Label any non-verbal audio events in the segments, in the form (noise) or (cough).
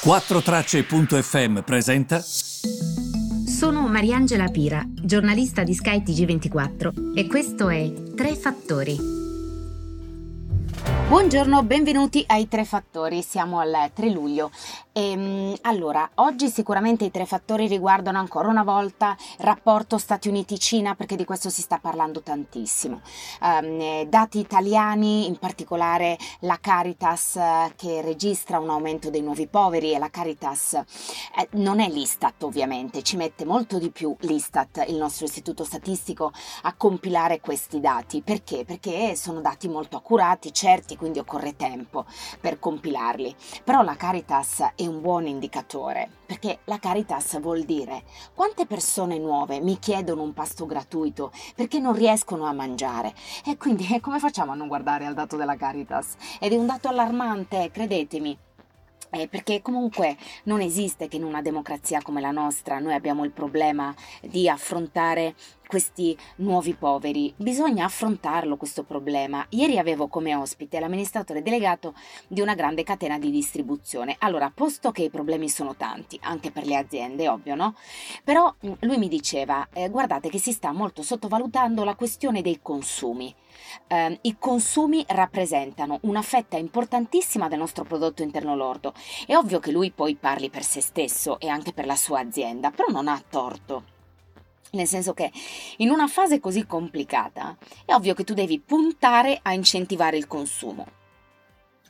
4Tracce.fm presenta. Sono Mariangela Pira, giornalista di Sky TG24 e questo è Tre Fattori. Buongiorno, benvenuti ai Tre Fattori, siamo al 3 luglio. Ehm, allora, oggi sicuramente i tre fattori riguardano ancora una volta il rapporto Stati Uniti-Cina perché di questo si sta parlando tantissimo. Um, dati italiani, in particolare la Caritas eh, che registra un aumento dei nuovi poveri e la Caritas eh, non è l'Istat ovviamente, ci mette molto di più l'Istat, il nostro istituto statistico, a compilare questi dati. Perché? Perché sono dati molto accurati, certi quindi occorre tempo per compilarli. Però la Caritas è un buon indicatore, perché la Caritas vuol dire quante persone nuove mi chiedono un pasto gratuito perché non riescono a mangiare. E quindi (laughs) come facciamo a non guardare al dato della Caritas? Ed è un dato allarmante, credetemi. Eh, perché comunque non esiste che in una democrazia come la nostra noi abbiamo il problema di affrontare questi nuovi poveri. Bisogna affrontarlo questo problema. Ieri avevo come ospite l'amministratore delegato di una grande catena di distribuzione. Allora, posto che i problemi sono tanti, anche per le aziende, ovvio, no? Però mm, lui mi diceva, eh, guardate che si sta molto sottovalutando la questione dei consumi. Eh, I consumi rappresentano una fetta importantissima del nostro prodotto interno lordo. È ovvio che lui poi parli per se stesso e anche per la sua azienda, però non ha torto. Nel senso che in una fase così complicata è ovvio che tu devi puntare a incentivare il consumo.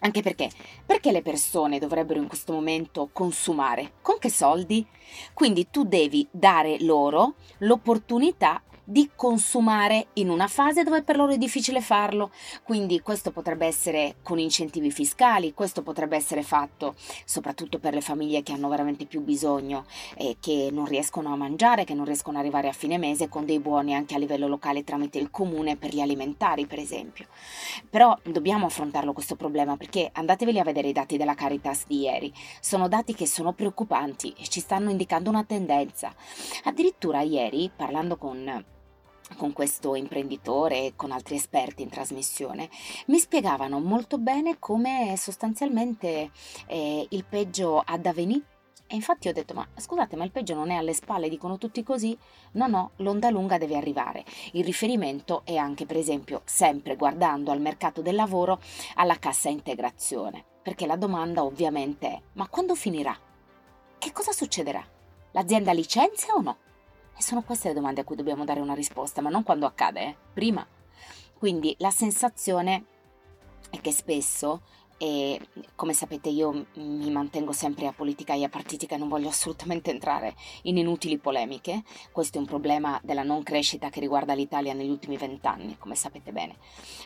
Anche perché? Perché le persone dovrebbero in questo momento consumare? Con che soldi? Quindi tu devi dare loro l'opportunità di consumare in una fase dove per loro è difficile farlo. Quindi questo potrebbe essere con incentivi fiscali, questo potrebbe essere fatto soprattutto per le famiglie che hanno veramente più bisogno e che non riescono a mangiare, che non riescono ad arrivare a fine mese con dei buoni anche a livello locale tramite il comune per gli alimentari, per esempio. Però dobbiamo affrontarlo questo problema perché andateveli a vedere i dati della Caritas di ieri. Sono dati che sono preoccupanti e ci stanno indicando una tendenza. Addirittura ieri, parlando con con questo imprenditore e con altri esperti in trasmissione, mi spiegavano molto bene come sostanzialmente eh, il peggio ha da venire. E infatti ho detto, ma scusate, ma il peggio non è alle spalle, dicono tutti così? No, no, l'onda lunga deve arrivare. Il riferimento è anche, per esempio, sempre guardando al mercato del lavoro, alla cassa integrazione. Perché la domanda ovviamente è, ma quando finirà? Che cosa succederà? L'azienda licenzia o no? E sono queste le domande a cui dobbiamo dare una risposta, ma non quando accade, eh? prima. Quindi la sensazione è che spesso e come sapete io mi mantengo sempre a politica e a partitica e non voglio assolutamente entrare in inutili polemiche. Questo è un problema della non crescita che riguarda l'Italia negli ultimi vent'anni, come sapete bene.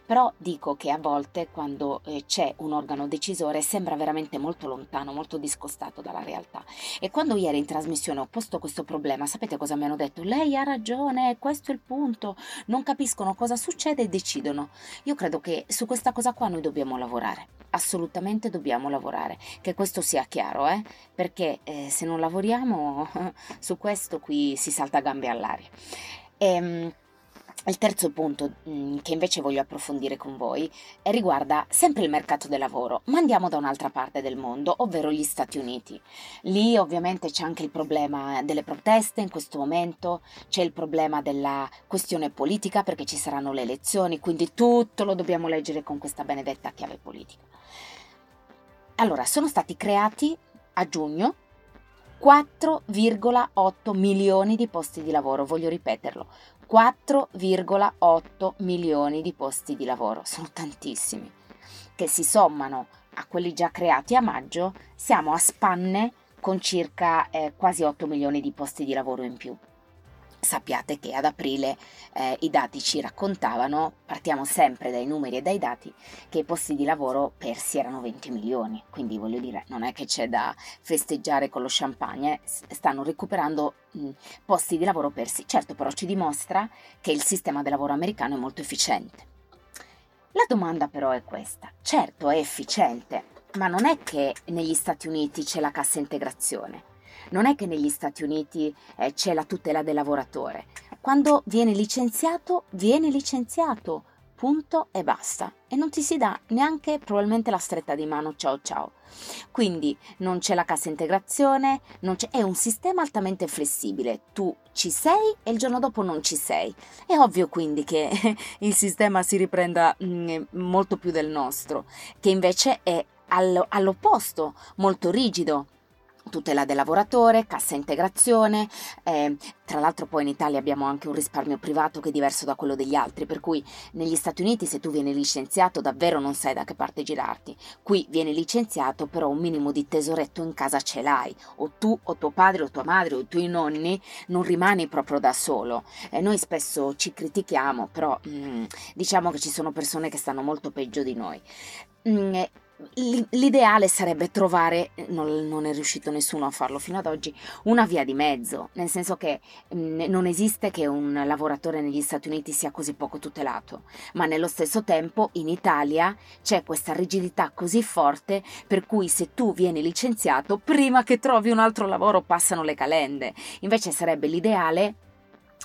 Però dico che a volte quando eh, c'è un organo decisore sembra veramente molto lontano, molto discostato dalla realtà. E quando ieri in trasmissione ho posto questo problema, sapete cosa mi hanno detto? Lei ha ragione, questo è il punto, non capiscono cosa succede e decidono. Io credo che su questa cosa qua noi dobbiamo lavorare assolutamente dobbiamo lavorare, che questo sia chiaro, eh? perché eh, se non lavoriamo (laughs) su questo qui si salta gambe all'aria. E, ehm, il terzo punto mm, che invece voglio approfondire con voi riguarda sempre il mercato del lavoro, ma andiamo da un'altra parte del mondo, ovvero gli Stati Uniti. Lì ovviamente c'è anche il problema delle proteste in questo momento, c'è il problema della questione politica perché ci saranno le elezioni, quindi tutto lo dobbiamo leggere con questa benedetta chiave politica. Allora, sono stati creati a giugno 4,8 milioni di posti di lavoro, voglio ripeterlo, 4,8 milioni di posti di lavoro, sono tantissimi, che si sommano a quelli già creati a maggio, siamo a spanne con circa eh, quasi 8 milioni di posti di lavoro in più sappiate che ad aprile eh, i dati ci raccontavano, partiamo sempre dai numeri e dai dati, che i posti di lavoro persi erano 20 milioni, quindi voglio dire non è che c'è da festeggiare con lo champagne, stanno recuperando mh, posti di lavoro persi, certo però ci dimostra che il sistema del lavoro americano è molto efficiente. La domanda però è questa, certo è efficiente, ma non è che negli Stati Uniti c'è la cassa integrazione non è che negli Stati Uniti eh, c'è la tutela del lavoratore. Quando viene licenziato, viene licenziato. punto e basta. E non ti si dà neanche probabilmente la stretta di mano ciao ciao. Quindi non c'è la cassa integrazione, è un sistema altamente flessibile. Tu ci sei e il giorno dopo non ci sei. È ovvio quindi che (laughs) il sistema si riprenda mm, molto più del nostro, che invece è all'opposto, molto rigido tutela del lavoratore, cassa integrazione, eh, tra l'altro poi in Italia abbiamo anche un risparmio privato che è diverso da quello degli altri, per cui negli Stati Uniti se tu vieni licenziato davvero non sai da che parte girarti, qui vieni licenziato però un minimo di tesoretto in casa ce l'hai, o tu o tuo padre o tua madre o i tuoi nonni non rimani proprio da solo, eh, noi spesso ci critichiamo però mm, diciamo che ci sono persone che stanno molto peggio di noi. Mm, L'ideale sarebbe trovare, non, non, è riuscito nessuno a farlo fino ad oggi, una via di mezzo, nel senso che mh, non esiste che un lavoratore negli Stati Uniti sia così poco tutelato, ma nello stesso tempo in Italia c'è questa rigidità così forte per cui se tu vieni licenziato, prima che trovi un altro lavoro passano le calende. Invece sarebbe l'ideale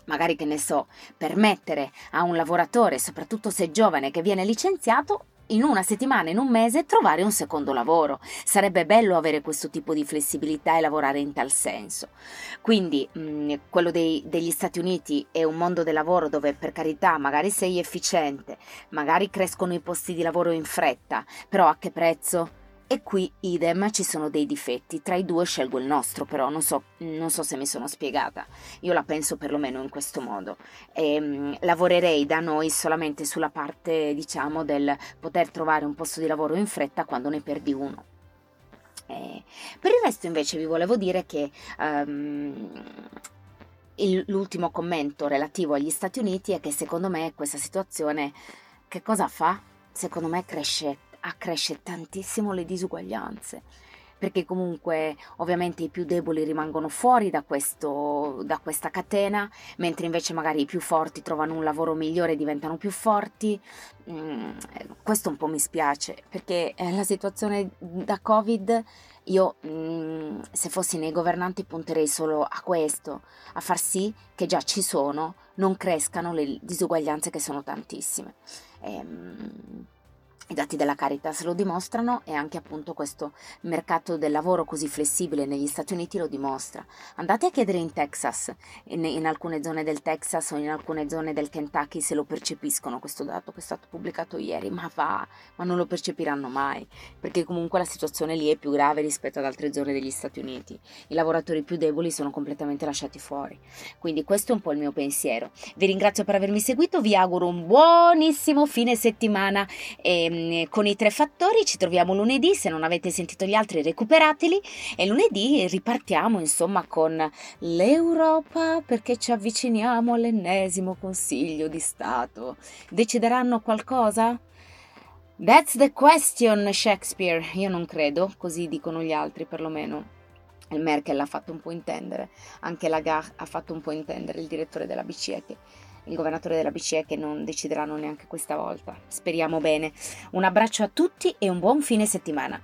magari che ne so, permettere a un lavoratore, soprattutto se giovane, che viene licenziato, in una settimana, in un mese, trovare un secondo lavoro. Sarebbe bello avere questo tipo di flessibilità e lavorare in tal senso. Quindi mh, mm, quello dei, degli Stati Uniti è un mondo del lavoro dove per carità magari sei efficiente, magari crescono i posti di lavoro in fretta, però a che prezzo? E qui idem ci sono dei difetti, tra i due scelgo il nostro però, non so, non so se mi sono spiegata, io la penso perlomeno in questo modo. E, ehm, lavorerei da noi solamente sulla parte diciamo del poter trovare un posto di lavoro in fretta quando ne perdi uno. E, per il resto invece vi volevo dire che um, il, l'ultimo commento relativo agli Stati Uniti è che secondo me questa situazione che cosa fa? Secondo me cresce accresce tantissimo le disuguaglianze perché comunque ovviamente i più deboli rimangono fuori da, questo, da, questa catena, mentre invece magari i più forti trovano un lavoro migliore e diventano più forti. Mm, questo un po' mi spiace, perché eh, la situazione da Covid, io mm, se fossi nei governanti punterei solo a questo, a far sì che già ci sono, non crescano le disuguaglianze che sono tantissime. Ehm, i dati della Caritas lo dimostrano e anche appunto questo mercato del lavoro così flessibile negli Stati Uniti lo dimostra. Andate a chiedere in Texas, in, in, alcune zone del Texas o in alcune zone del Kentucky se lo percepiscono questo dato che è stato pubblicato ieri, ma va, ma non lo percepiranno mai, perché comunque la situazione lì è più grave rispetto ad altre zone degli Stati Uniti. I lavoratori più deboli sono completamente lasciati fuori. Quindi questo è un po' il mio pensiero. Vi ringrazio per avermi seguito, vi auguro un buonissimo fine settimana. E, Ehm, con i tre fattori ci troviamo lunedì, se non avete sentito gli altri recuperateli e lunedì ripartiamo insomma con l'Europa perché ci avviciniamo all'ennesimo Consiglio di Stato. Decideranno qualcosa? That's the question, Shakespeare. Io non credo, così dicono gli altri perlomeno. Il Merkel l'ha fatto un po' intendere, anche Lagarde ha fatto un po' intendere, il direttore della BCE, che il governatore della BCE che non decideranno neanche questa volta. Speriamo bene. Un abbraccio a tutti e un buon fine settimana.